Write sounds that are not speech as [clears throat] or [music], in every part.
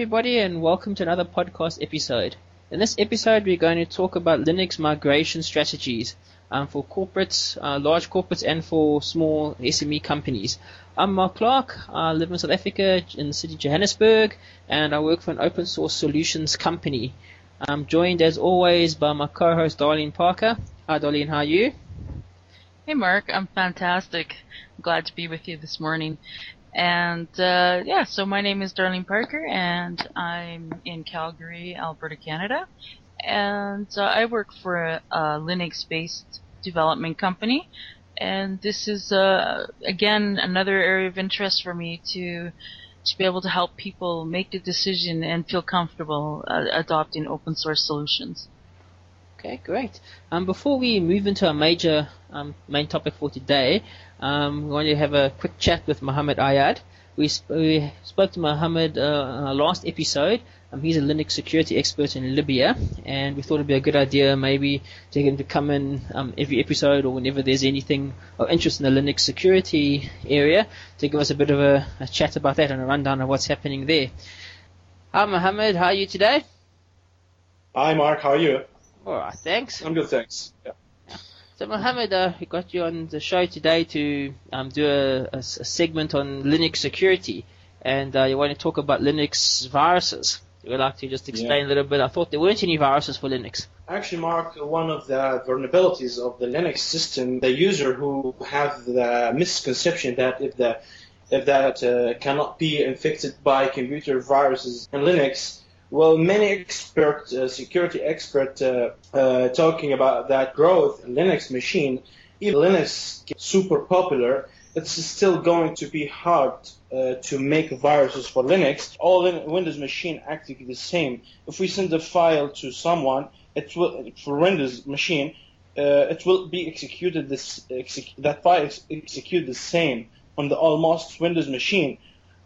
Everybody, and welcome to another podcast episode. In this episode, we're going to talk about Linux migration strategies um, for corporates, uh, large corporates, and for small SME companies. I'm Mark Clark. I live in South Africa, in the city of Johannesburg, and I work for an open source solutions company. I'm joined, as always, by my co-host Darlene Parker. Hi, Darlene. How are you? Hey, Mark. I'm fantastic. Glad to be with you this morning. And uh, yeah, so my name is Darlene Parker, and I'm in Calgary, Alberta, Canada. And uh, I work for a, a Linux-based development company. And this is uh, again another area of interest for me to to be able to help people make the decision and feel comfortable uh, adopting open source solutions. Okay, great. Um, before we move into our major um, main topic for today, um, we want to have a quick chat with Mohammed Ayad. We, sp- we spoke to Mohammed uh, our last episode. Um, he's a Linux security expert in Libya, and we thought it'd be a good idea maybe to get him to come in um, every episode or whenever there's anything of interest in the Linux security area to give us a bit of a, a chat about that and a rundown of what's happening there. Hi, Mohammed. How are you today? Hi, Mark. How are you? All right, thanks. I'm good, thanks. Yeah. So, Mohammed, uh, we got you on the show today to um, do a, a, a, segment on Linux security, and uh, you want to talk about Linux viruses. You would like to just explain yeah. a little bit? I thought there weren't any viruses for Linux. Actually, Mark, one of the vulnerabilities of the Linux system, the user who have the misconception that if the if that uh, cannot be infected by computer viruses in Linux, well, many expert, uh, security expert, uh, uh, talking about that growth in Linux machine. Even Linux super popular, it's still going to be hard uh, to make viruses for Linux. All in Windows machine actually the same. If we send a file to someone, it will for Windows machine, uh, it will be executed this exec, that file execute the same on the almost Windows machine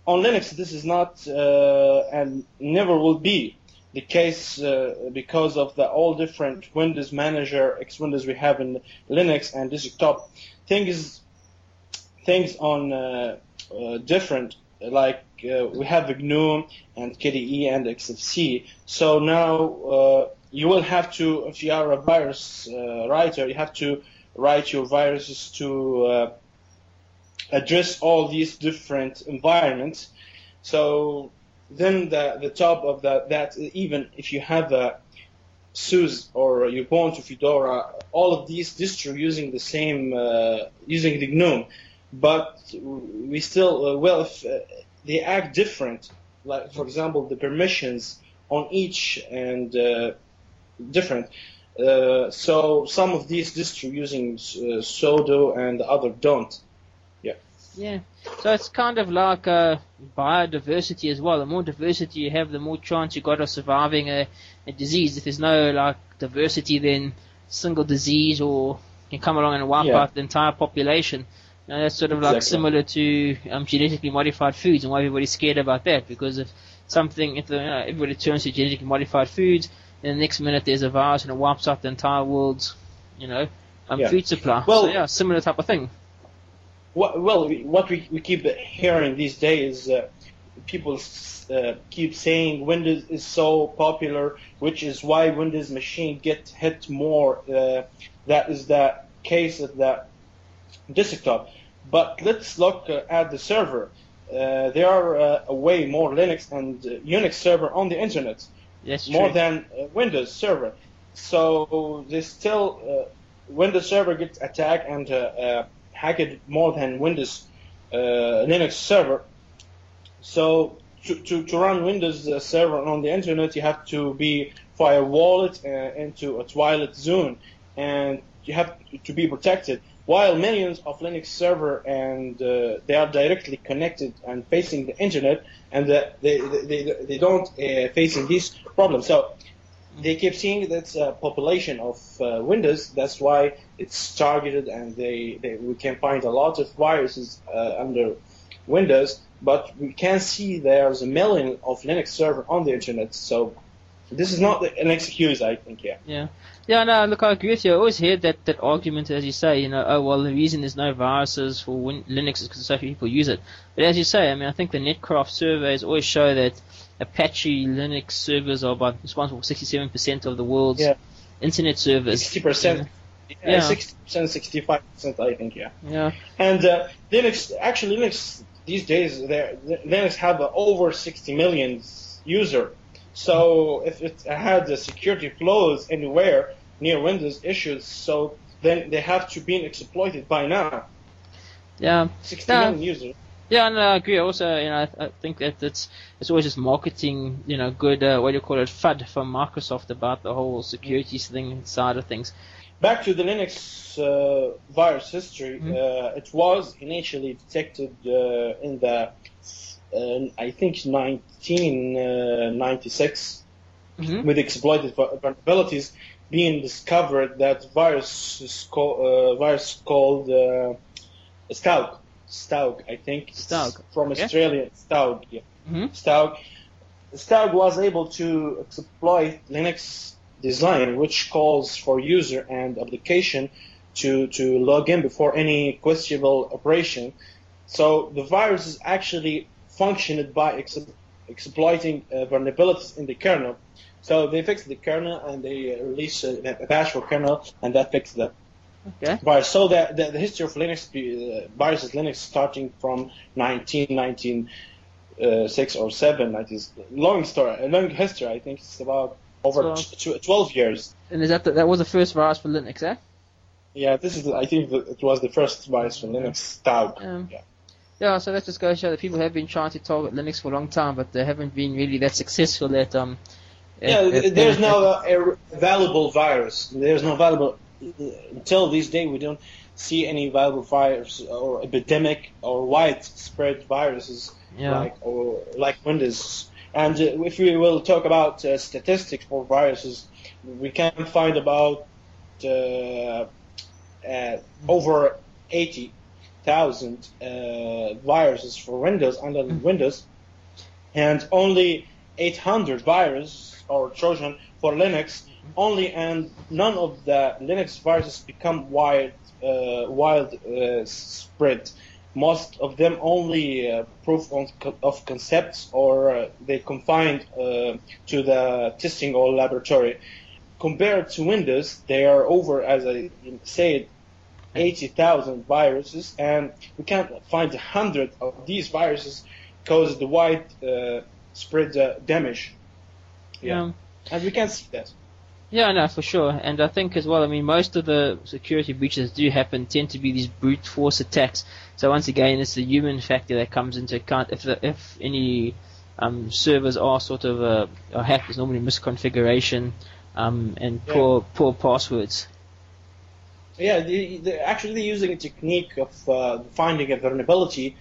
on Linux, this is not uh, and never will be the case uh, because of the all different Windows Manager, X Windows we have in Linux and desktop. Things, things on uh, uh different like uh, we have GNOME and KDE and Xfce. So now uh, you will have to, if you are a virus writer, you have to write your viruses to address all these different environments. So then the, the top of that, that even if you have a SUSE or Ubuntu, Fedora, all of these distro using the same, uh, using the GNOME, but we still, uh, well, if uh, they act different, like for example, the permissions on each and uh, different. Uh, so some of these distro using uh, sudo and the other don't. Yeah. So it's kind of like uh, biodiversity as well. The more diversity you have, the more chance you got of surviving a, a disease. If there's no like diversity, then single disease or can come along and wipe yeah. out the entire population. Now that's sort of exactly. like similar to um, genetically modified foods and why everybody's scared about that because if something, if the, uh, everybody turns to genetically modified foods, then the next minute there's a virus and it wipes out the entire world's, you know, um, yeah. food supply. Well, so yeah, similar type of thing what, well, what we, we keep hearing these days, uh, people uh, keep saying Windows is so popular, which is why Windows machine get hit more. Uh, that is the case of the desktop. But let's look uh, at the server. Uh, there are uh, way more Linux and Unix server on the internet, yes, more than Windows server. So they still Windows server gets attacked and hacked more than Windows uh, Linux server. So to, to, to run Windows uh, server on the internet, you have to be firewalled uh, into a twilight zone, and you have to be protected. While millions of Linux server and uh, they are directly connected and facing the internet, and they, they, they, they don't uh, facing these problems. So they keep seeing that uh, population of uh, Windows. That's why it's targeted, and they, they we can find a lot of viruses uh, under Windows. But we can see there's a million of Linux server on the internet. So this is not an excuse, I think. Yeah. Yeah. Yeah, no, look, I agree with you. I always hear that, that argument, as you say, you know, oh, well, the reason there's no viruses for Win- Linux is because so few people use it. But as you say, I mean, I think the Netcraft surveys always show that Apache Linux servers are about responsible for 67% of the world's Yeah. internet servers. 60%. Yeah. Yeah, 60%, 65%, I think, yeah. Yeah. And uh, Linux, actually, Linux these days, Linux have uh, over 60 million user. So if it had the security flaws anywhere near Windows issues, so then they have to be exploited by now. Yeah. 60 Yeah. million users. Yeah, no, I agree. Also, you know, I, I think that it's it's always just marketing, you know, good uh, what do you call it, FUD from Microsoft about the whole security thing side of things. Back to the Linux uh, virus history, Mhm. uh, it was initially detected uh, in the, uh, I think, 1996 Mm-hmm. with exploited vulnerabilities being discovered that virus is called, uh, virus called uh, Staog. I think. Staog, From okay. Australia. Staog, yeah. Mm-hmm. Staog. Staog was able to exploit Linux design, which calls for user and application to, to log in before any questionable operation. So the virus is actually functioned by ex- exploiting uh, vulnerabilities in the kernel. So they fixed the kernel and they released a, a patch for kernel, and that fixed the Okay. virus. So the, the, the history of Linux, uh, viruses Linux starting from 1996 or 7, that is long story, a long history. I think it's about over Twelve. t- t- 12 years. And is that the, that was the first virus for Linux, eh? Yeah, this is. I think the, it was the first virus for Linux. Staog. Um, Yeah. Yeah, so that just to show that people have been trying to target Linux for a long time, but they haven't been really that successful at um. Yeah, at- there's at- no uh, valuable virus. There's no valuable until this day. We don't see any valuable virus or epidemic or widespread viruses Yeah. like or like Windows. And uh, if we will talk about uh, statistics for viruses, we can find about uh, uh, over 80,000 uh, viruses for Windows under Windows, and only 800 virus or Trojan for Linux. Only and none of the Linux viruses become wild, uh, wild uh, spread. Most of them only uh, proof on, of concepts or uh, they confined uh, to the testing or laboratory. Compared to Windows, they are over, as I said, 80,000 viruses, and we can't find a hundred of these viruses cause the wide uh, spread uh, damage. Yeah. And we can see that. Yeah, no, for sure. And I think as well, I mean, most of the security breaches that do happen tend to be these brute force attacks. So once again, it's the human factor that comes into account. If the, if any um, servers are sort of uh, are hacked, there's normally misconfiguration um, and Yeah. poor poor passwords. Yeah, they, they're actually using a technique of uh, finding a vulnerability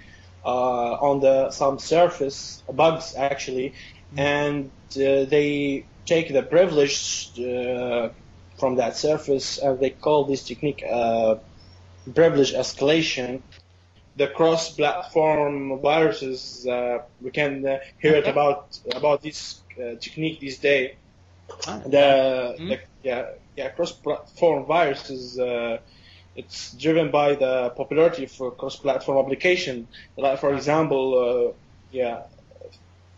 uh, on the some surface bugs actually, and uh, they take the privilege uh, from that surface and they call this technique uh, privilege escalation. The cross-platform viruses uh, we can uh, hear Okay. about about this uh, technique these day. Ah, The, Hmm. the yeah yeah cross-platform viruses. Uh, it's driven by the popularity for cross-platform application. Like for example, uh, yeah,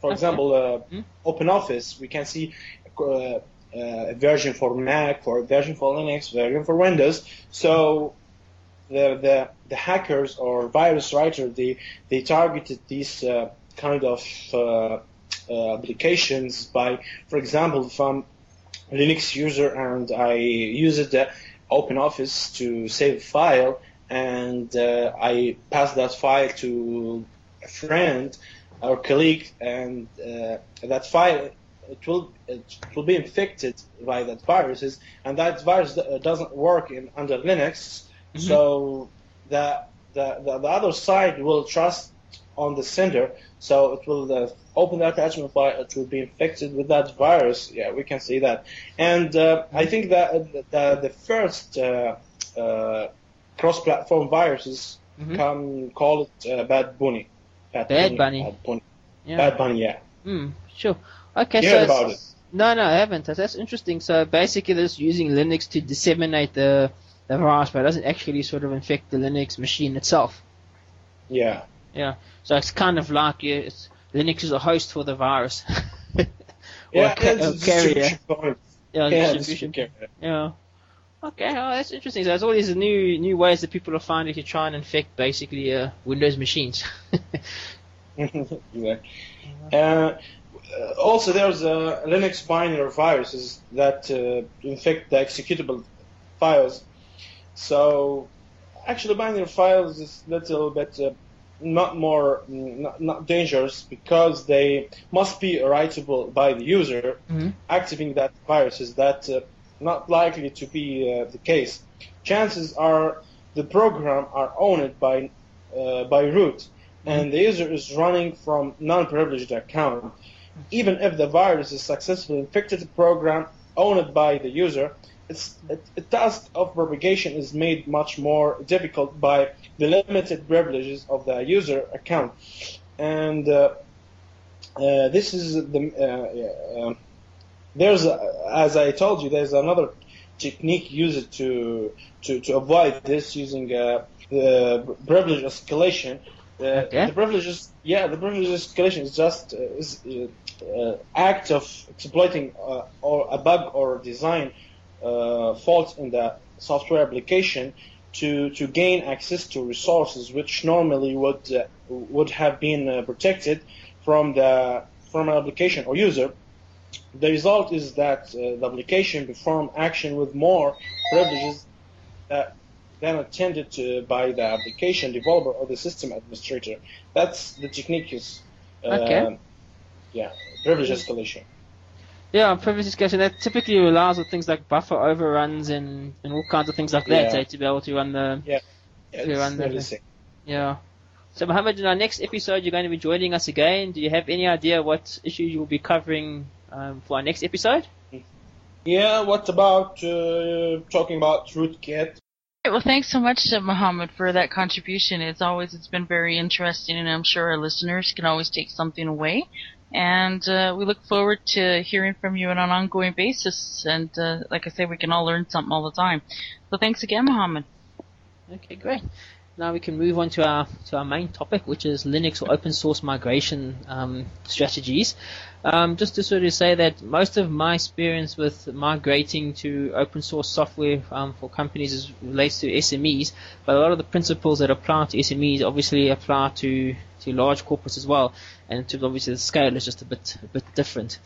for example, uh, Hmm. OpenOffice. We can see uh, uh, a version for Mac, for a version for Linux, version for Windows. So the the the hackers or virus writer they they targeted these uh, kind of uh, uh, applications by, for example, if I'm a Linux user and I use it, uh, OpenOffice to save a file, and uh, I pass that file to a friend or colleague, and uh, that file it will it will be infected by that viruses, and that virus uh, doesn't work in under Linux. So the, the the the other side will trust on the sender, so it will uh, open the attachment file. It will be infected with that virus. Yeah, we can see that. And uh, I think that the the first uh, uh, cross-platform viruses Mhm. can call it uh, Bad Bunny. Bad Bunny. Bad Bunny. Yeah. Bad Bunny. Yeah. Mm, sure. Okay, You so heard about it. No, no, I haven't. That's, interesting. So basically, they're just using Linux to disseminate the the virus, but it doesn't actually sort of infect the Linux machine itself. Yeah. Yeah. So it's kind of like yeah, it's, Linux is a host for the virus. [laughs] or Yeah, a, ca- a carrier. Yeah, Yeah, distribution. distribution. Yeah. Okay, oh, that's interesting. So there's all these new new ways that people are finding to try and infect basically uh, Windows machines. [laughs] exactly. Uh, also, there's uh, Linux binary viruses that uh, infect the executable files. So, actually, binary files is a little bit uh, not more not, not dangerous because they must be writable by the user. Mhm. Activating that virus is that uh, not likely to be uh, the case. Chances are the program are owned by uh, by root, and the user is running from non-privileged account. Even if the virus is successfully infected the program owned by the user, it's, the task of propagation is made much more difficult by the limited privileges of the user account. And uh, uh, this is the uh, uh, there's a, as I told you there's another technique used to to, to avoid this using uh, the privilege escalation. Uh, Okay. The privileges, yeah, the privilege escalation is just uh, is uh, uh, act of exploiting uh, or a bug or design uh, fault in the software application to to gain access to resources which normally would uh, would have been uh, protected from the from an application or user. The result is that uh, the application perform action with more privileges uh, than attended to, by the application developer or the system administrator. That's the technique is uh, Okay. yeah privilege escalation. Yeah, privilege escalation that typically relies on things like buffer overruns and, and all kinds of things like that Yeah. eh, to be able to run the Yeah, To run the- nearly the same. yeah. So Mohammed, in our next episode, you're going to be joining us again. Do you have any idea what issues you will be covering um, for our next episode? Yeah, what about uh, talking about rootkit? Right, Well, thanks so much, uh, Mohammed, for that contribution. It's always it's been very interesting, and I'm sure our listeners can always take something away. And uh, we look forward to hearing from you on an ongoing basis. And uh, like I say, we can all learn something all the time. So thanks again, Mohammed. Okay, great. Now we can move on to our to our main topic, which is Linux or open source migration um, strategies. Um, just to sort of say that most of my experience with migrating to open source software um, for companies is relates to SMEs, but a lot of the principles that apply to SMEs obviously apply to to large corporates as well, and of obviously the scale is just a bit a bit different.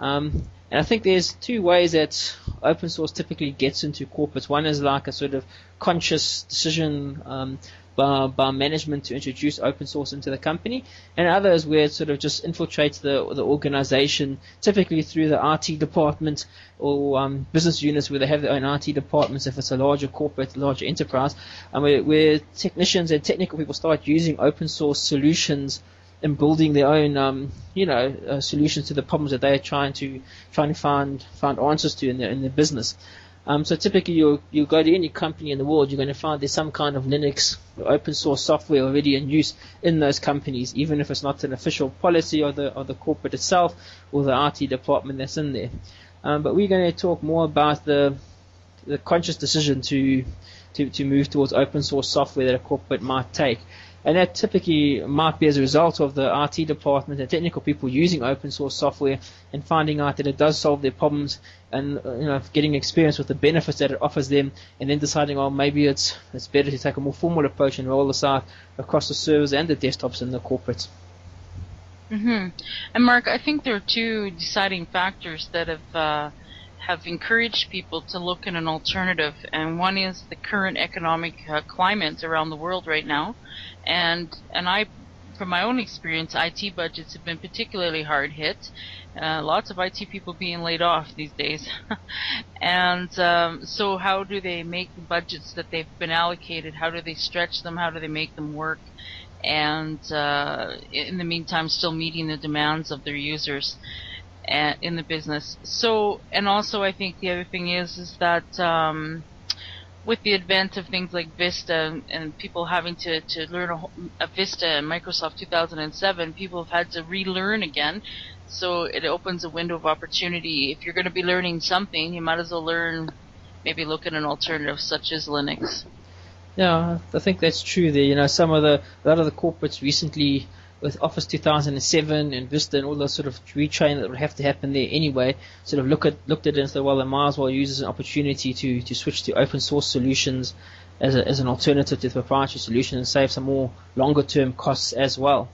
Um, and I think there's two ways that open source typically gets into corporates. One is like a sort of conscious decision um, by, by management to introduce open source into the company, and other is where it sort of just infiltrates the the organization, typically through the IT department or um, business units where they have their own IT departments. If it's a larger corporate, larger enterprise, and where, where technicians and technical people start using open source solutions and building their own, um, you know, uh, solutions to the problems that they are trying to trying to find find answers to in their in their business. Um, so typically, you you go to any company in the world, you're going to find there's some kind of Linux or open source software already in use in those companies, even if it's not an official policy of the of the corporate itself or the IT department that's in there. Um, but we're going to talk more about the the conscious decision to to, to move towards open source software that a corporate might take. And that typically might be as a result of the IT department and technical people using open source software and finding out that it does solve their problems and uh, you know getting experience with the benefits that it offers them and then deciding oh maybe it's it's better to take a more formal approach and roll this out across the servers and the desktops in the corporates. hmm And Mark, I think there are two deciding factors that have uh, have encouraged people to look at an alternative, and one is the current economic uh, climate around the world right now, and and I, from my own experience, IT budgets have been particularly hard hit. Uh, lots of IT people being laid off these days, [laughs] and um, so how do they make the budgets that they've been allocated? How do they stretch them? How do they make them work? and uh, in the meantime still meeting the demands of their users a- in the business. So, and also I think the other thing is is that um, with the advent of things like Vista and, people having to, to learn a, a Vista and Microsoft 2007, people have had to relearn again. So it opens a window of opportunity. If you're going to be learning something, you might as well learn, maybe look at an alternative such as Linux. Yeah, I think that's true. There, you know, some of the a lot of the corporates recently with Office 2007 and Vista and all the sort of retraining that would have to happen there anyway, sort of look at looked at it and said, well, they might as well use as an opportunity to to switch to open source solutions as a, as an alternative to the proprietary solution and save some more longer term costs as well.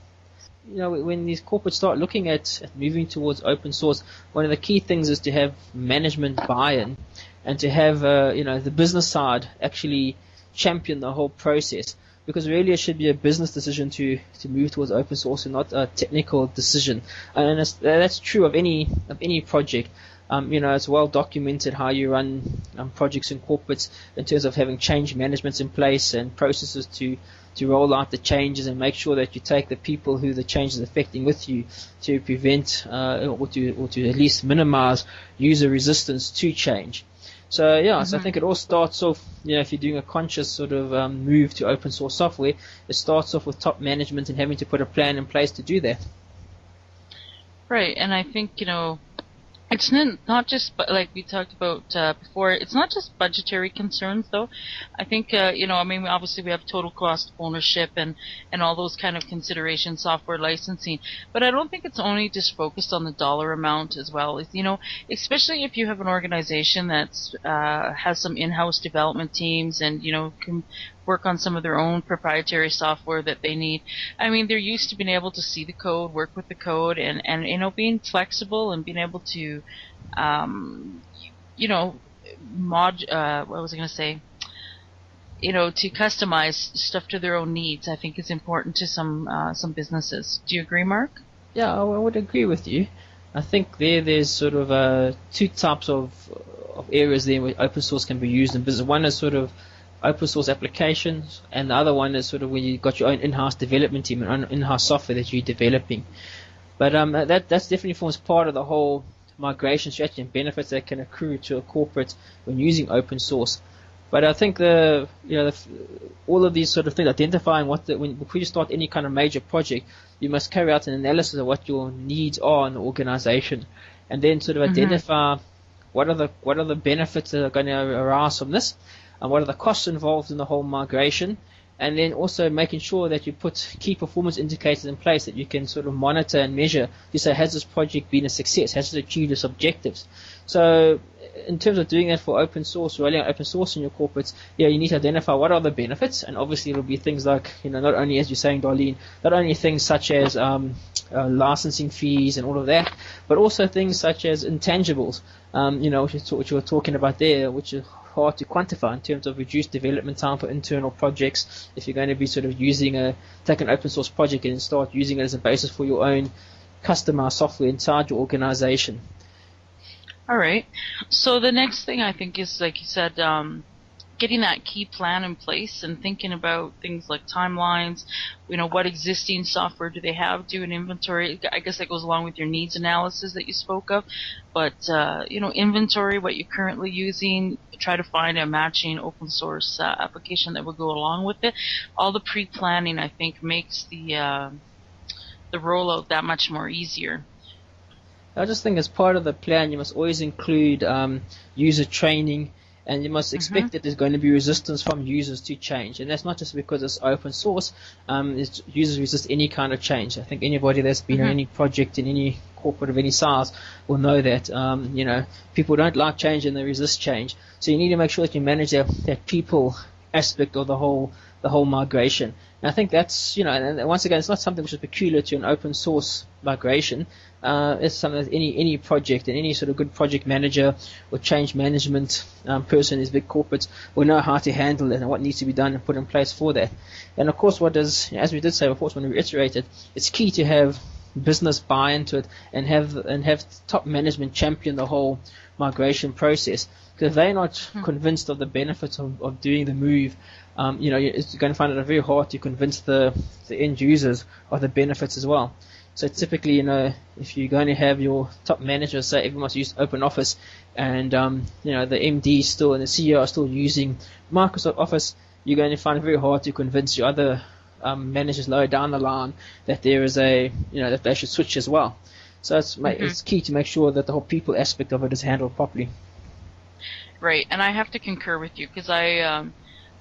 You know, when these corporates start looking at, at moving towards open source, one of the key things is to have management buy-in and to have, uh, you know, the business side actually champion the whole process because really it should be a business decision to, to move towards open source and not a technical decision. And that's true of any of any project. Um, you know, it's well documented how you run um, projects and corporates in terms of having change managements in place and processes to to roll out the changes and make sure that you take the people who the change is affecting with you to prevent uh, or to or to at least minimize user resistance to change. So yeah, mm-hmm. so I mm-hmm. think it all starts off, you know, if you're doing a conscious sort of um, move to open source software, it starts off with top management and having to put a plan in place to do that. Right, and I think you know it's not just like we talked about uh, before. It's not just budgetary concerns, though. I think uh, you know. I mean, obviously we have total cost ownership and and all those kind of considerations, software licensing. But I don't think it's only just focused on the dollar amount as well. You know, especially if you have an organization that's uh, has some in-house development teams and you know can work on some of their own proprietary software that they need. I mean, they're used to being able to see the code, work with the code, and and you know being flexible and being able to, um, you know, mod. Uh, what was I going to say? You know, to customize stuff to their own needs. I think is important to some uh, some businesses. Do you agree, Mark? Yeah, I would agree with you. I think there there's sort of uh, two types of of areas there where open source can be used in business. One is sort of open source applications, and the other one is sort of when you've got your own in-house development team and in-house software that you're developing. But um, that that's definitely forms part of the whole migration strategy and benefits that can accrue to a corporate when using open source. But I think the you know the, all of these sort of things, identifying what the, when before you start any kind of major project, you must carry out an analysis of what your needs are in the organization, and then sort of mm-hmm. identify what are the what are the benefits that are going to arise from this, and what are the costs involved in the whole migration, and then also making sure that you put key performance indicators in place that you can sort of monitor and measure to say has this project been a success, has it achieved its objectives. So in terms of doing that for open source, out open source in your corporates, yeah, you need to identify what are the benefits, and obviously it'll be things like, you know, not only as you're saying, Darlene, not only things such as um, uh, licensing fees and all of that, but also things such as intangibles, um, you know, which, is, which you were talking about there, which is hard to quantify in terms of reduced development time for internal projects. If you're going to be sort of using a take an open source project and start using it as a basis for your own customized software inside your organization. All right. So the next thing I think is, like you said, um, getting that key plan in place and thinking about things like timelines, you know, what existing software do they have, do an inventory. I guess that goes along with your needs analysis that you spoke of. But, uh, you know, inventory, what you're currently using, try to find a matching open source uh, application that will go along with it. All the pre-planning, I think, makes the, uh, the rollout that much more easier. I just think as part of the plan, you must always include um, user training and you must expect mm-hmm. that there's going to be resistance from users to change. And that's not just because it's open source. Um, it's, users resist any kind of change. I think anybody that's been mm-hmm. on any project in any corporate of any size will know that. Um, you know, people don't like change and they resist change. So you need to make sure that you manage that, that people aspect of the whole the whole migration. And I think that's you know, and once again, it's not something which is peculiar to an open source migration. Uh, it's something that any any project and any sort of good project manager or change management um, person these big corporates will know how to handle it and what needs to be done and put in place for that. And of course, what does, as we did say before, when we reiterated, it's key to have business buy into it and have and have top management champion the whole migration process. Because if they're not hmm. convinced of the benefits of, of doing the move, um, you know, you're going to find it very hard to convince the, the end users of the benefits as well. So typically, you know, if you're going to have your top managers say everyone's used Open Office, and um, you know the MD still and the CEO are still using Microsoft Office, you're going to find it very hard to convince your other um, managers lower down the line that there is a you know that they should switch as well. So it's mm-hmm. it's key to make sure that the whole people aspect of it is handled properly. Right, and I have to concur with you because I um,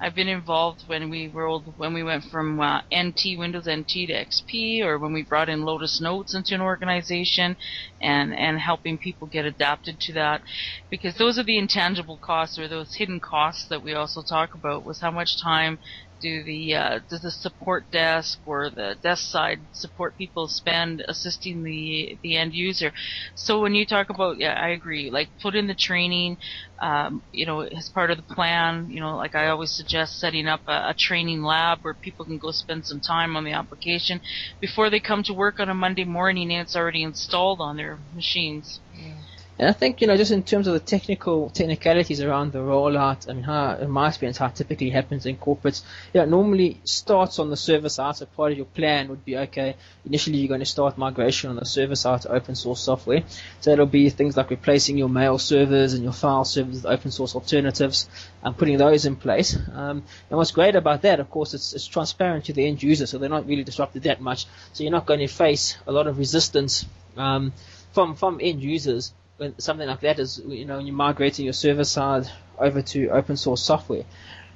I've been involved when we rolled when we went from uh, NT Windows NT to XP, or when we brought in Lotus Notes into an organization, and and helping people get adapted to that, because those are the intangible costs or those hidden costs that we also talk about. Was how much time do the uh, does the support desk or the desk side support people spend assisting the the end user? So when you talk about, yeah, I agree. Like put in the training, um, you know, as part of the plan. You know, like I always suggest setting up a, a training lab where people can go spend some time on the application before they come to work on a Monday morning and it's already installed on their machines. Yeah. And I think, you know, just in terms of the technical technicalities around the rollout, I mean, how, in my experience, how it typically happens in corporates, yeah, normally starts on the server side. So part of your plan would be, okay, initially you're going to start migration on the server side to open source software. So it'll be things like replacing your mail servers and your file servers with open source alternatives and putting those in place. Um, and what's great about that, of course, it's, it's transparent to the end user, so they're not really disrupted that much. So you're not going to face a lot of resistance um, from from end users when something like that is, you know, when you're migrating your server side over to open source software.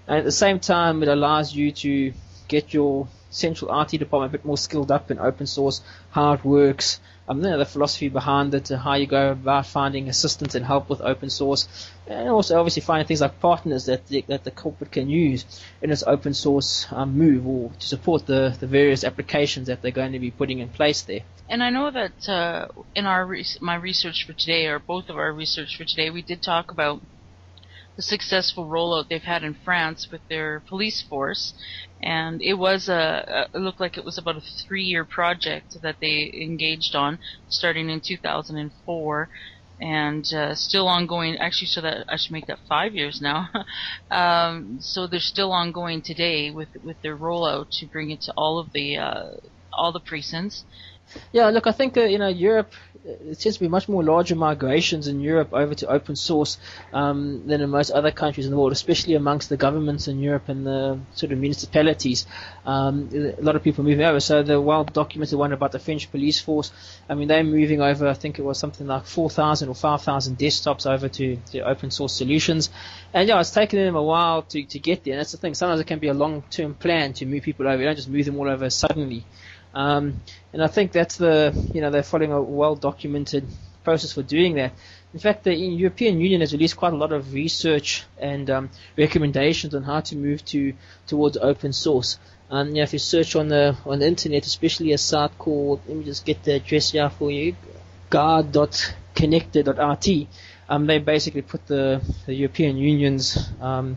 And at the same time, it allows you to get your central IT department a bit more skilled up in open source, how it works, um, you know, the philosophy behind it, how you go about finding assistance and help with open source, and also obviously finding things like partners that the, that the corporate can use in its open source um, move or to support the, the various applications that they're going to be putting in place there. And I know that uh, in our re- my research for today, or both of our research for today, we did talk about the successful rollout they've had in France with their police force, and it was a, it looked like it was about a three-year project that they engaged on, starting in 2004, and uh, still ongoing. Actually, so that I should make that five years now. [laughs] um, so they're still ongoing today with with their rollout to bring it to all of the uh, all the precincts. Yeah, look, I think uh, you know Europe. It seems to be much more larger migrations in Europe over to open source um, than in most other countries in the world, especially amongst the governments in Europe and the sort of municipalities. Um, a lot of people moving over. So the well documented one about the French police force. I mean, they're moving over. I think it was something like 4,000 or 5,000 desktops over to, to open source solutions. And yeah, it's taken them a while to, to get there. And that's the thing. Sometimes it can be a long term plan to move people over. You don't just move them all over suddenly. Um, and I think that's the, you know, they're following a well documented process for doing that. In fact, the European Union has released quite a lot of research and um, recommendations on how to move to towards open source. Um, you know, if you search on the on the internet, especially a site called, let me just get the address here for you, guide.conecta.it, um, they basically put the, the European Union's um,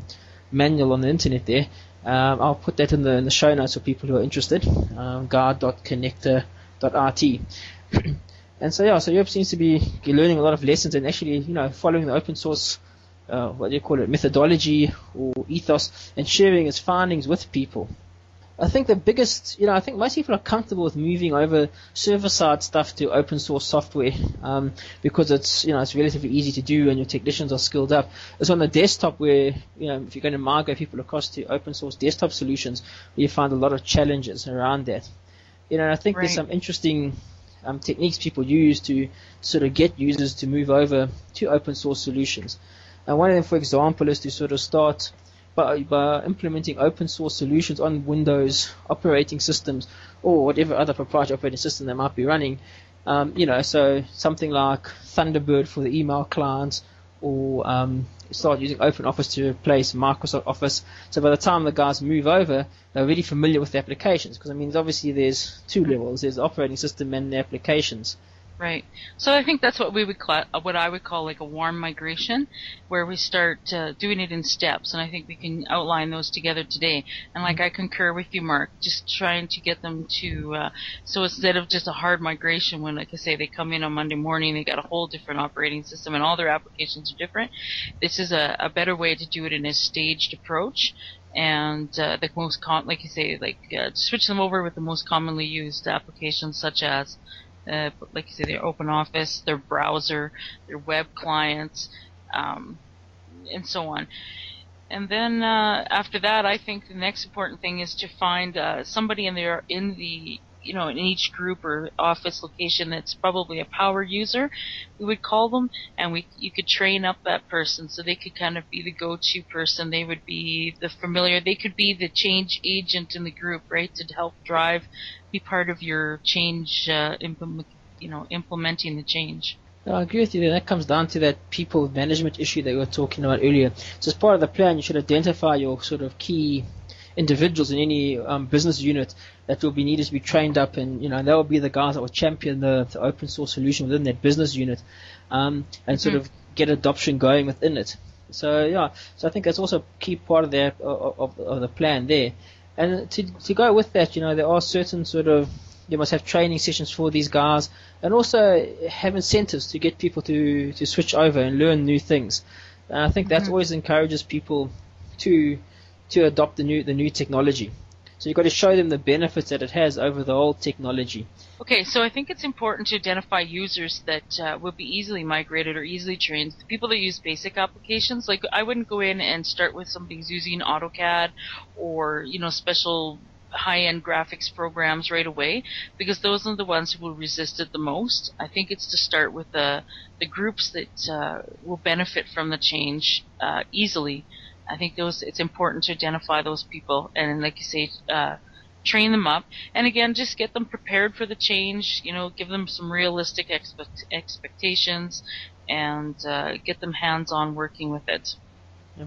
manual on the internet there. Um, I'll put that in the, in the show notes for people who are interested. Um, guide.conecta.it. [clears throat] and so yeah, so Europe seems to be learning a lot of lessons and actually, you know, following the open source, uh, what do you call it, methodology or ethos and sharing its findings with people. I think the biggest, you know, I think most people are comfortable with moving over server-side stuff to open source software um, because it's, you know, it's relatively easy to do and your technicians are skilled up. It's on the desktop where, you know, if you're going to migrate people across to open source desktop solutions, you find a lot of challenges around that. You know, I think right. there's some interesting um, techniques people use to sort of get users to move over to open source solutions. And one of them, for example, is to sort of start by, by implementing open source solutions on Windows operating systems or whatever other proprietary operating system they might be running. Um, you know, so something like Thunderbird for the email clients or um, start using OpenOffice to replace Microsoft Office. So by the time the guys move over, they're already familiar with the applications. Because I mean, obviously there's two levels: there's the operating system and the applications. Right. So I think that's what we would call, what I would call like a warm migration, where we start uh, doing it in steps, and I think we can outline those together today. And like I concur with you, Mark, just trying to get them to uh, so instead of just a hard migration, when like I say they come in on Monday morning, they got a whole different operating system, and all their applications are different. This is a, a better way to do it in a staged approach and uh, the most com- like you say, like uh, switch them over with the most commonly used applications such as, uh, like you say, their Open Office, their browser, their web clients, um, and so on. And then uh, after that, I think the next important thing is to find uh, somebody in there in the you know, in each group or office location that's probably a power user, we would call them, and we you could train up that person so they could kind of be the go-to person. They would be the familiar. They could be the change agent in the group, right, to help drive, be part of your change, uh, implement, you know, implementing the change. I agree with you. That comes down to that people management issue that we were talking about earlier. So as part of the plan, you should identify your sort of key individuals in any um, business unit that will be needed to be trained up, and you know and that will be the guys that will champion the, the open source solution within that business unit, um, and sort mm-hmm. of get adoption going within it. So yeah, so I think that's also a key part of the of, of the plan there. And to to go with that, you know, there are certain sort of you must have training sessions for these guys, and also have incentives to get people to to switch over and learn new things. And I think that mm-hmm. always encourages people to to adopt the new the new technology. So you've got to show them the benefits that it has over the old technology. Okay, so I think it's important to identify users that uh, will be easily migrated or easily trained. The people that use basic applications, like I wouldn't go in and start with somebody who's using AutoCAD or you know special high-end graphics programs right away because those are the ones who will resist it the most. I think it's to start with the the groups that uh, will benefit from the change uh, easily I think those it's important to identify those people and, like you say, uh, train them up. And again, just get them prepared for the change. You know, give them some realistic expect- expectations, and uh, get them hands-on working with it. Yeah.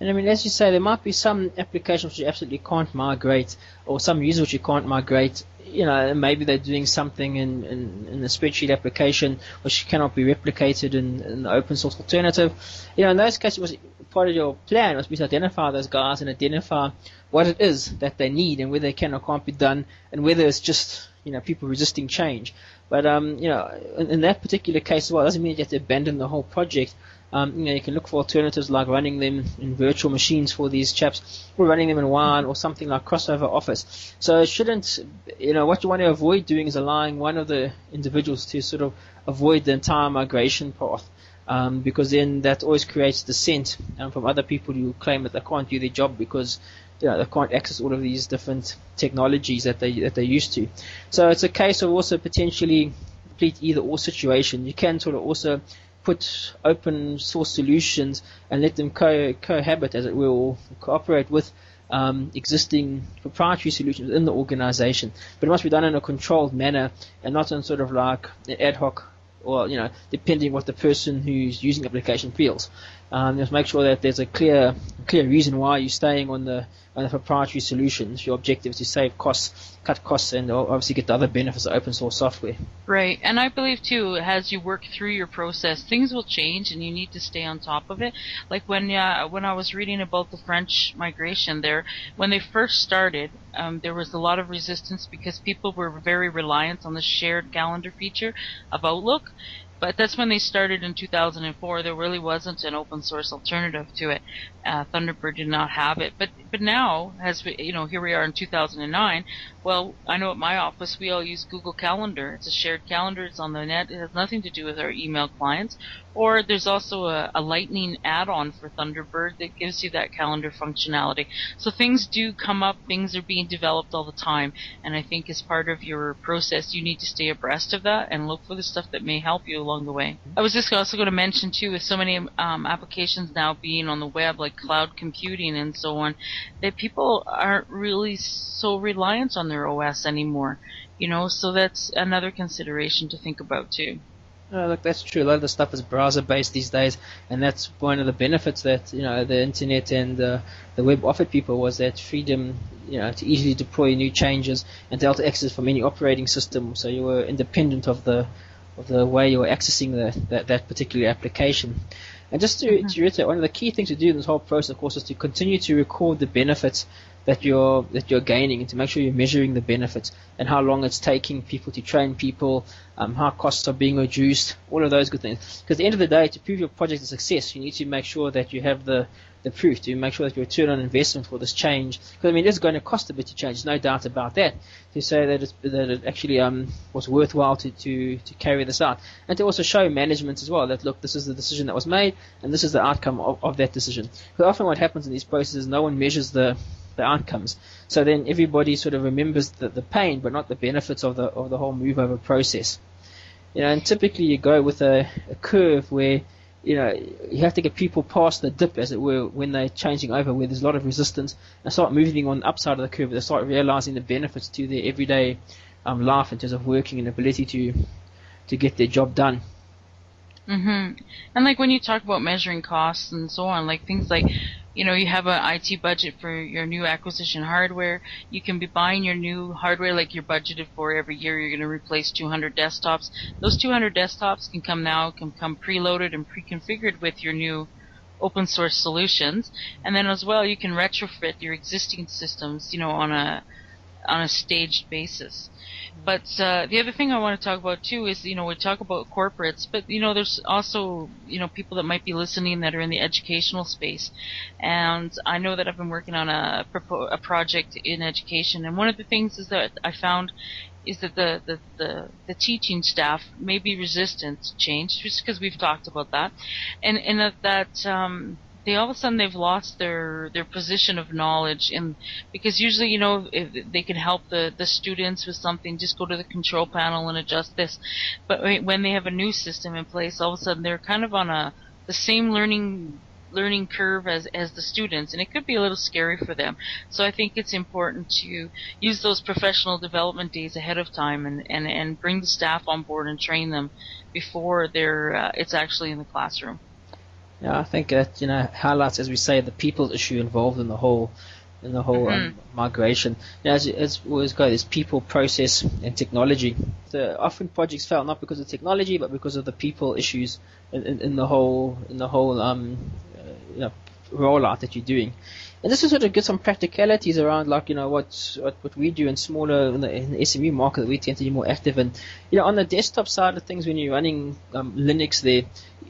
And I mean, as you say, there might be some applications which you absolutely can't migrate, or some users which you can't migrate. You know, maybe they're doing something in, in, in the spreadsheet application which cannot be replicated in, in the open source alternative. You know, in those cases, part of your plan must be to identify those guys and identify what it is that they need and whether they can or can't be done and whether it's just you know people resisting change. But um, you know, in, in that particular case as well, it doesn't mean you have to abandon the whole project. Um, you know, you can look for alternatives like running them in virtual machines for these chaps, or running them in Wine, or something like Crossover Office. So it shouldn't, you know, what you want to avoid doing is allowing one of the individuals to sort of avoid the entire migration path um, because then that always creates dissent um, from other people who claim that they can't do their job because you know, they can't access all of these different technologies that they that they're used to. So it's a case of also potentially complete either or situation. You can sort of also put open source solutions and let them co- cohabit, as it will, cooperate with um, existing proprietary solutions within the organization. But it must be done in a controlled manner and not in sort of like an ad hoc or you know, depending what the person who's using the application feels. Um, just make sure that there's a clear, clear reason why you're staying on the on the proprietary solutions. Your objective is to save costs, cut costs, and obviously get the other benefits of open source software. Right, and I believe too, as you work through your process, things will change, and you need to stay on top of it. Like when uh, when I was reading about the French migration there, when they first started, um, there was a lot of resistance because people were very reliant on the shared calendar feature of Outlook, but that's when they started in 2004. There really wasn't an open source alternative to it. Uh, Thunderbird did not have it, but but now, as we, you know, here we are in 2009. Well, I know at my office we all use Google Calendar. It's a shared calendar. It's on the net. It has nothing to do with our email clients. Or there's also a, a Lightning add-on for Thunderbird that gives you that calendar functionality. So things do come up. Things are being developed all the time, and I think as part of your process, you need to stay abreast of that and look for the stuff that may help you along the way. I was just also going to mention too, with so many um, applications now being on the web, like cloud computing and so on, that people aren't really so reliant on their OS anymore. You know, so that's another consideration to think about too. Look, that's true. A lot of the stuff is browser based these days, and that's one of the benefits that you know the internet and uh, the web offered people was that freedom, you know, to easily deploy new changes and to to access from any operating system. So you were independent of the of the way you were accessing the, that that particular application. And just to, mm-hmm. to reiterate, one of the key things to do in this whole process, of course, is to continue to record the benefits that you're that you're gaining, and to make sure you're measuring the benefits and how long it's taking people to train people, um, how costs are being reduced, all of those good things. Because at the end of the day, to prove your project a success, you need to make sure that you have the the proof to make sure that your return on investment for this change, because I mean it's going to cost a bit to change, There's no doubt about that. To say that, it's, that it actually um, was worthwhile to, to, to carry this out, and to also show management as well that look, this is the decision that was made, and this is the outcome of, of that decision. Because often what happens in these processes, no one measures the the outcomes. So then everybody sort of remembers the, the pain, but not the benefits of the of the whole move over process. You know, and typically you go with a, a curve where you know, you have to get people past the dip, as it were, when they're changing over, where there's a lot of resistance, and start moving on the upside of the curve. They start realizing the benefits to their everyday um, life in terms of working and ability to to get their job done. Mhm. And like when you talk about measuring costs and so on, like things like you know, you have an IT budget for your new acquisition hardware. You can be buying your new hardware like you're budgeted for every year. You're going to replace 200 desktops. Those 200 desktops can come now, can come preloaded and pre-configured with your new open source solutions. And then as well, you can retrofit your existing systems, you know, on a on a staged basis. But uh, the other thing I want to talk about too is, you know, we talk about corporates, but you know, there's also, you know, people that might be listening that are in the educational space, and I know that I've been working on a a project in education, and one of the things is that I found is that the, the, the, the teaching staff may be resistant to change, just because we've talked about that, and and that, that um, they all of a sudden they've lost their their position of knowledge and because usually you know if they can help the the students with something just go to the control panel and adjust this. But when they have a new system in place all of a sudden they're kind of on a the same learning learning curve as as the students and it could be a little scary for them. So i think it's important to use those professional development days ahead of time and and and bring the staff on board and train them before they're uh, it's actually in the classroom yeah, I think that you know highlights, as we say, the people issue involved in the whole in the whole um, mm-hmm. um, migration. You know, as, as we always go, there's people, process, and technology. So often projects fail not because of technology, but because of the people issues in, in, in the whole in the whole um, uh, you know, rollout that you're doing. And this is sort of get some practicalities around, like you know what what, what we do in smaller in the, in the, SME market that we tend to be more active in. You know, on the desktop side of things, when you're running um, Linux, there,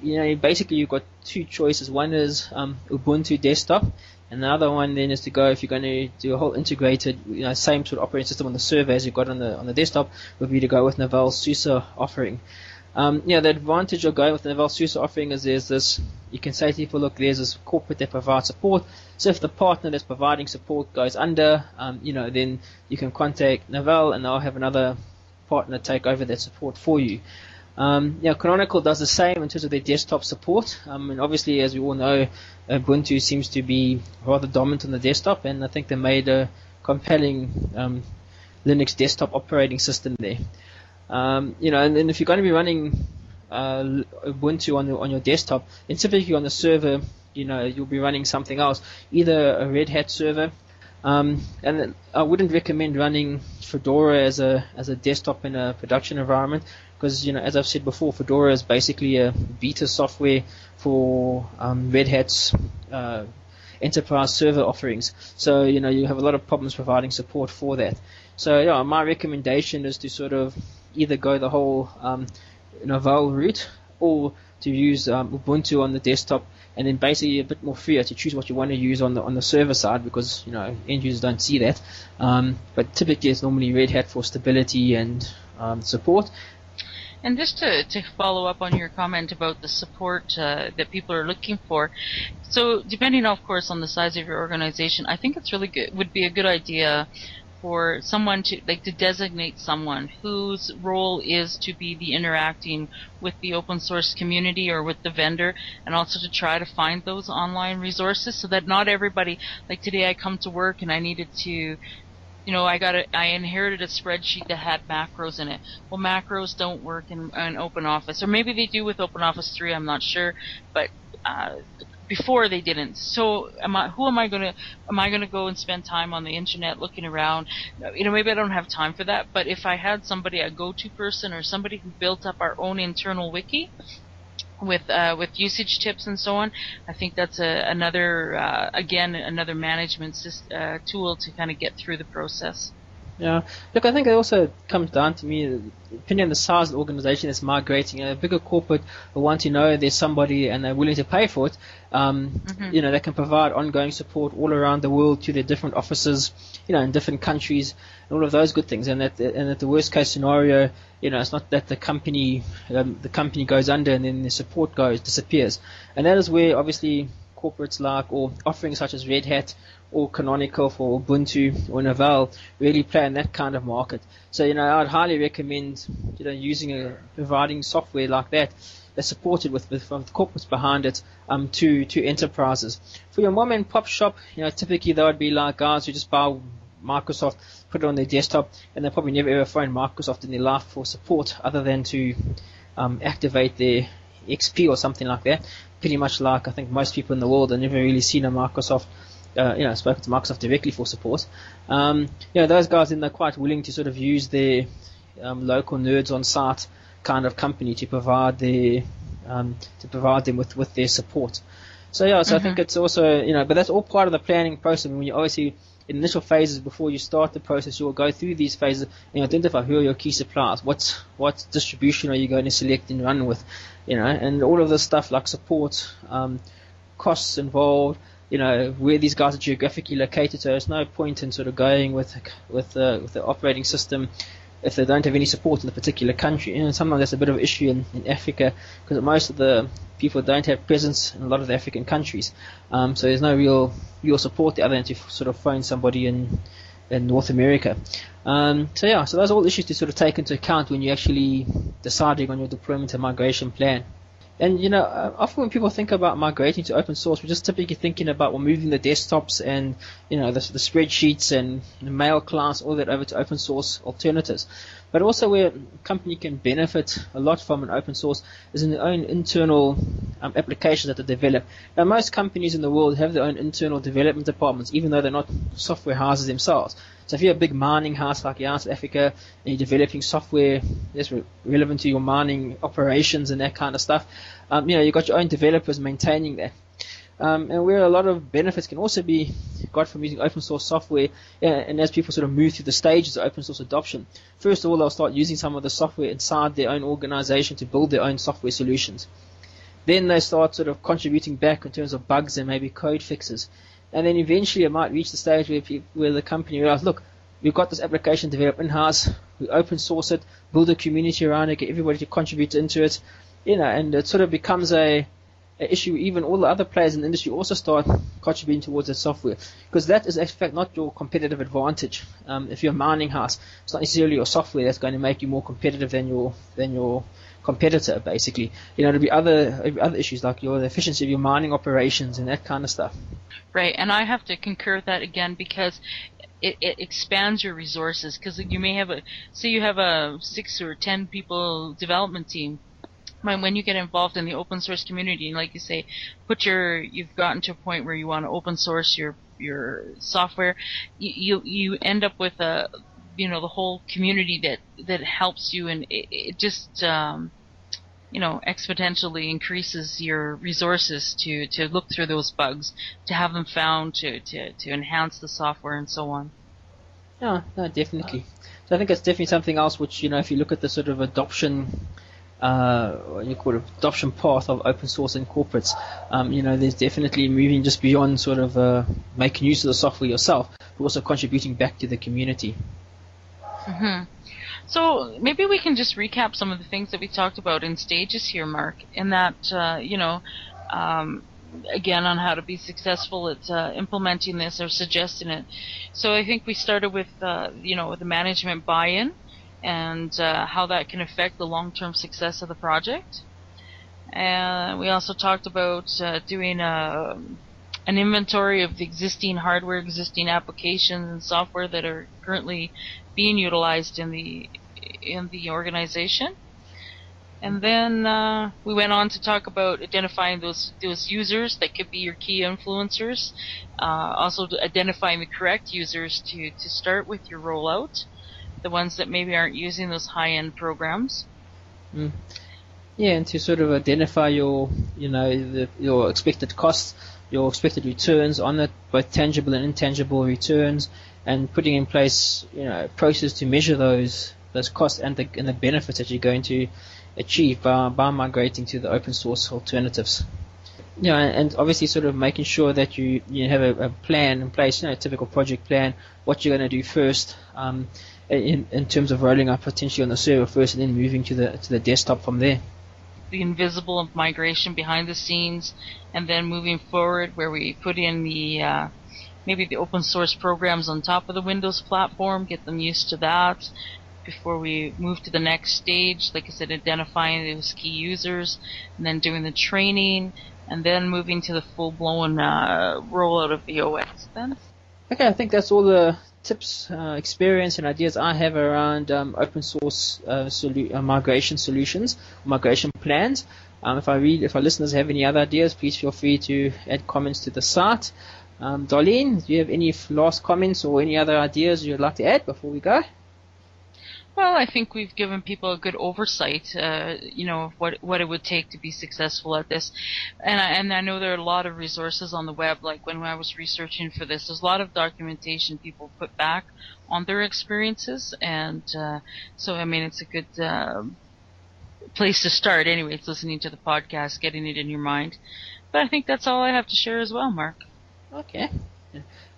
you know, basically you've got two choices. One is um, Ubuntu desktop, and the other one then is to go if you're going to do a whole integrated, you know, same sort of operating system on the server as you've got on the on the desktop, would be to go with Novell SUSE offering. Um, yeah, the advantage of going with the Novell SUSE offering is there's this, you can say to people, look, there's this corporate that provides support. So if the partner that's providing support goes under, um, you know, then you can contact Novell and they'll have another partner take over that support for you. Um, yeah, Canonical does the same in terms of their desktop support. Um, and obviously, as we all know, Ubuntu seems to be rather dominant on the desktop, and I think they made a compelling um, Linux desktop operating system there. Um, you know, and, and, if you're going to be running uh, Ubuntu on, the, on your desktop, then typically on the server, you know, you'll be running something else, either a Red Hat server, um, and I wouldn't recommend running Fedora as a as a desktop in a production environment because you know, as I've said before, Fedora is basically a beta software for um, Red Hat's uh, enterprise server offerings. So you know, you have a lot of problems providing support for that. So yeah, my recommendation is to sort of either go the whole um, Novell route or to use um, Ubuntu on the desktop and then basically a bit more freer to choose what you want to use on the on the server side because you know end users don't see that. Um, but typically it's normally Red Hat for stability and um, support. And just to, to follow up on your comment about the support uh, that people are looking for, so depending, of course, on the size of your organization, I think it's really good. Would be a good idea for someone to like to designate someone whose role is to be the interacting with the open source community or with the vendor and also to try to find those online resources so that not everybody like today I come to work and I needed to you know, I got a, I inherited a spreadsheet that had macros in it. Well, macros don't work in, in OpenOffice, or maybe they do with OpenOffice 3. I'm not sure, but uh, before they didn't. So am I? Who am I gonna? Am I gonna go and spend time on the internet looking around? You know, maybe I don't have time for that. But if I had somebody, a go-to person, or somebody who built up our own internal wiki, with uh, with usage tips and so on. I think that's a, another uh, again another management uh, tool to kind of get through the process. Yeah, look, I think it also comes down to me, depending on the size of the organization that's migrating. A bigger corporate will want to know there's somebody and they're willing to pay for it. Um, mm-hmm. You know, they can provide ongoing support all around the world to their different offices, you know, in different countries, and all of those good things. And that, and that the worst case scenario, you know, it's not that the company, um, the company goes under and then the support goes disappears. And that is where obviously corporates like or offerings such as Red Hat or Canonical for Ubuntu or Novell really play in that kind of market. So, you know, I'd highly recommend, you know, using a, providing software like that supported with, with, with corporates behind it, um, to, to enterprises. For your mom and pop shop, you know, typically they would be like guys who just buy Microsoft, put it on their desktop, and they probably never ever phone Microsoft in their life for support other than to, um, activate their XP or something like that. Pretty much like I think most people in the world have never really seen a Microsoft uh, you know, spoken to Microsoft directly for support. Um, you know, those guys, then they're quite willing to sort of use their um, local nerds on site kind of company to provide their um, to provide them with, with their support. So yeah, so mm-hmm. I think mm-hmm. it's also you know, but that's all part of the planning process. When you obviously in initial phases before you start the process, you will go through these phases and identify who are your key suppliers, what what distribution are you going to select and run with, you know, and all of this stuff like support, um, costs involved, you know where these guys are geographically located. So there's no point in sort of going with with uh, with the operating system if they don't have any support in the particular country. And sometimes that's a bit of an issue in, in Africa because most of the people don't have presence in a lot of the African countries. Um, so there's no real real support other than to sort of phone somebody in in North America. Um, so yeah, so those are all issues to sort of take into account when you're actually deciding on your deployment and migration plan. And you know, uh, often when people think about migrating to open source, we're just typically thinking about well, moving the desktops and you know the, the spreadsheets and the mail class, all that over to open source alternatives. But also where a company can benefit a lot from an open source is in their own internal um, applications that they develop. Now most companies in the world have their own internal development departments, even though they're not software houses themselves. So if you're a big mining house like you're in South Africa and you're developing software that's re- relevant to your mining operations and that kind of stuff, um, you know, you've got your own developers maintaining that. Um, and where a lot of benefits can also be got from using open source software, and as people sort of move through the stages of open source adoption, first of all, they'll start using some of the software inside their own organization to build their own software solutions. Then they start sort of contributing back in terms of bugs and maybe code fixes. And then eventually it might reach the stage where, people, where the company realizes, look, we've got this application developed in-house, we open source it, build a community around it, get everybody to contribute into it, you know, and it sort of becomes a, issue, even all the other players in the industry also start contributing towards the software. Because that is, in fact, not your competitive advantage. Um, if you're a mining house, it's not necessarily your software that's going to make you more competitive than your, than your competitor, basically. You know, there'll be other, other issues like your, the efficiency of your mining operations and that kind of stuff. Right, and I have to concur with that again because it, it expands your resources because you may have a say you have a six or ten people development team when you get involved in the open source community, like you say, put your you've gotten to a point where you want to open source your your software, you you, you end up with a you know the whole community that that helps you, and it, it just um, you know exponentially increases your resources to to look through those bugs, to have them found, to to to enhance the software, and so on. Yeah, no, definitely. So I think it's definitely something else which you know if you look at the sort of adoption uh, you call it, adoption path of open source in corporates. Um, you know, there's definitely moving just beyond sort of uh, making use of the software yourself, but also contributing back to the community. Mm-hmm. So maybe we can just recap some of the things that we talked about in stages here, Mark. In that, uh, you know, um, again on how to be successful at uh, implementing this or suggesting it. So I think we started with, uh, you know, the management buy-in and uh, how that can affect the long-term success of the project. And we also talked about uh, doing a, an inventory of the existing hardware, existing applications and software that are currently being utilized in the in the organization. And then uh, we went on to talk about identifying those those users that could be your key influencers. Uh, also identifying the correct users to, to start with your rollout the ones that maybe aren't using those high-end programs. Mm. Yeah, and to sort of identify your, you know, the, your expected costs, your expected returns on it, both tangible and intangible returns, and putting in place, you know, a process to measure those those costs and the and the benefits that you're going to achieve by by migrating to the open source alternatives. You know, and obviously sort of making sure that you you have a, a plan in place, you know, a typical project plan, what you're going to do first, um, in in terms of rolling out potentially on the server first, and then moving to the to the desktop from there the invisible migration behind the scenes, and then moving forward where we put in the uh, maybe the open source programs on top of the Windows platform, get them used to that before we move to the next stage. Like I said, identifying those key users, and then doing the training, and then moving to the full blown uh, rollout of the OS. Then. Okay, I think that's all the tips, uh, experience, and ideas I have around um, open source uh, solu- uh, migration solutions, migration plans. Um, if I read, if our listeners have any other ideas, please feel free to add comments to the site. Um, Darlene, do you have any last comments or any other ideas you'd like to add before we go? Well, I think we've given people a good oversight, uh, you know, what what it would take to be successful at this, and I, and I know there are a lot of resources on the web. Like when I was researching for this, there's a lot of documentation people put back on their experiences, and uh, so I mean, it's a good uh, place to start. Anyway, it's listening to the podcast, getting it in your mind. But I think that's all I have to share as well, Mark. Okay.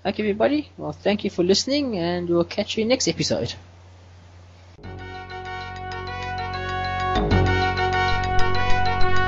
Okay, everybody. Well, thank you for listening, and we'll catch you next episode.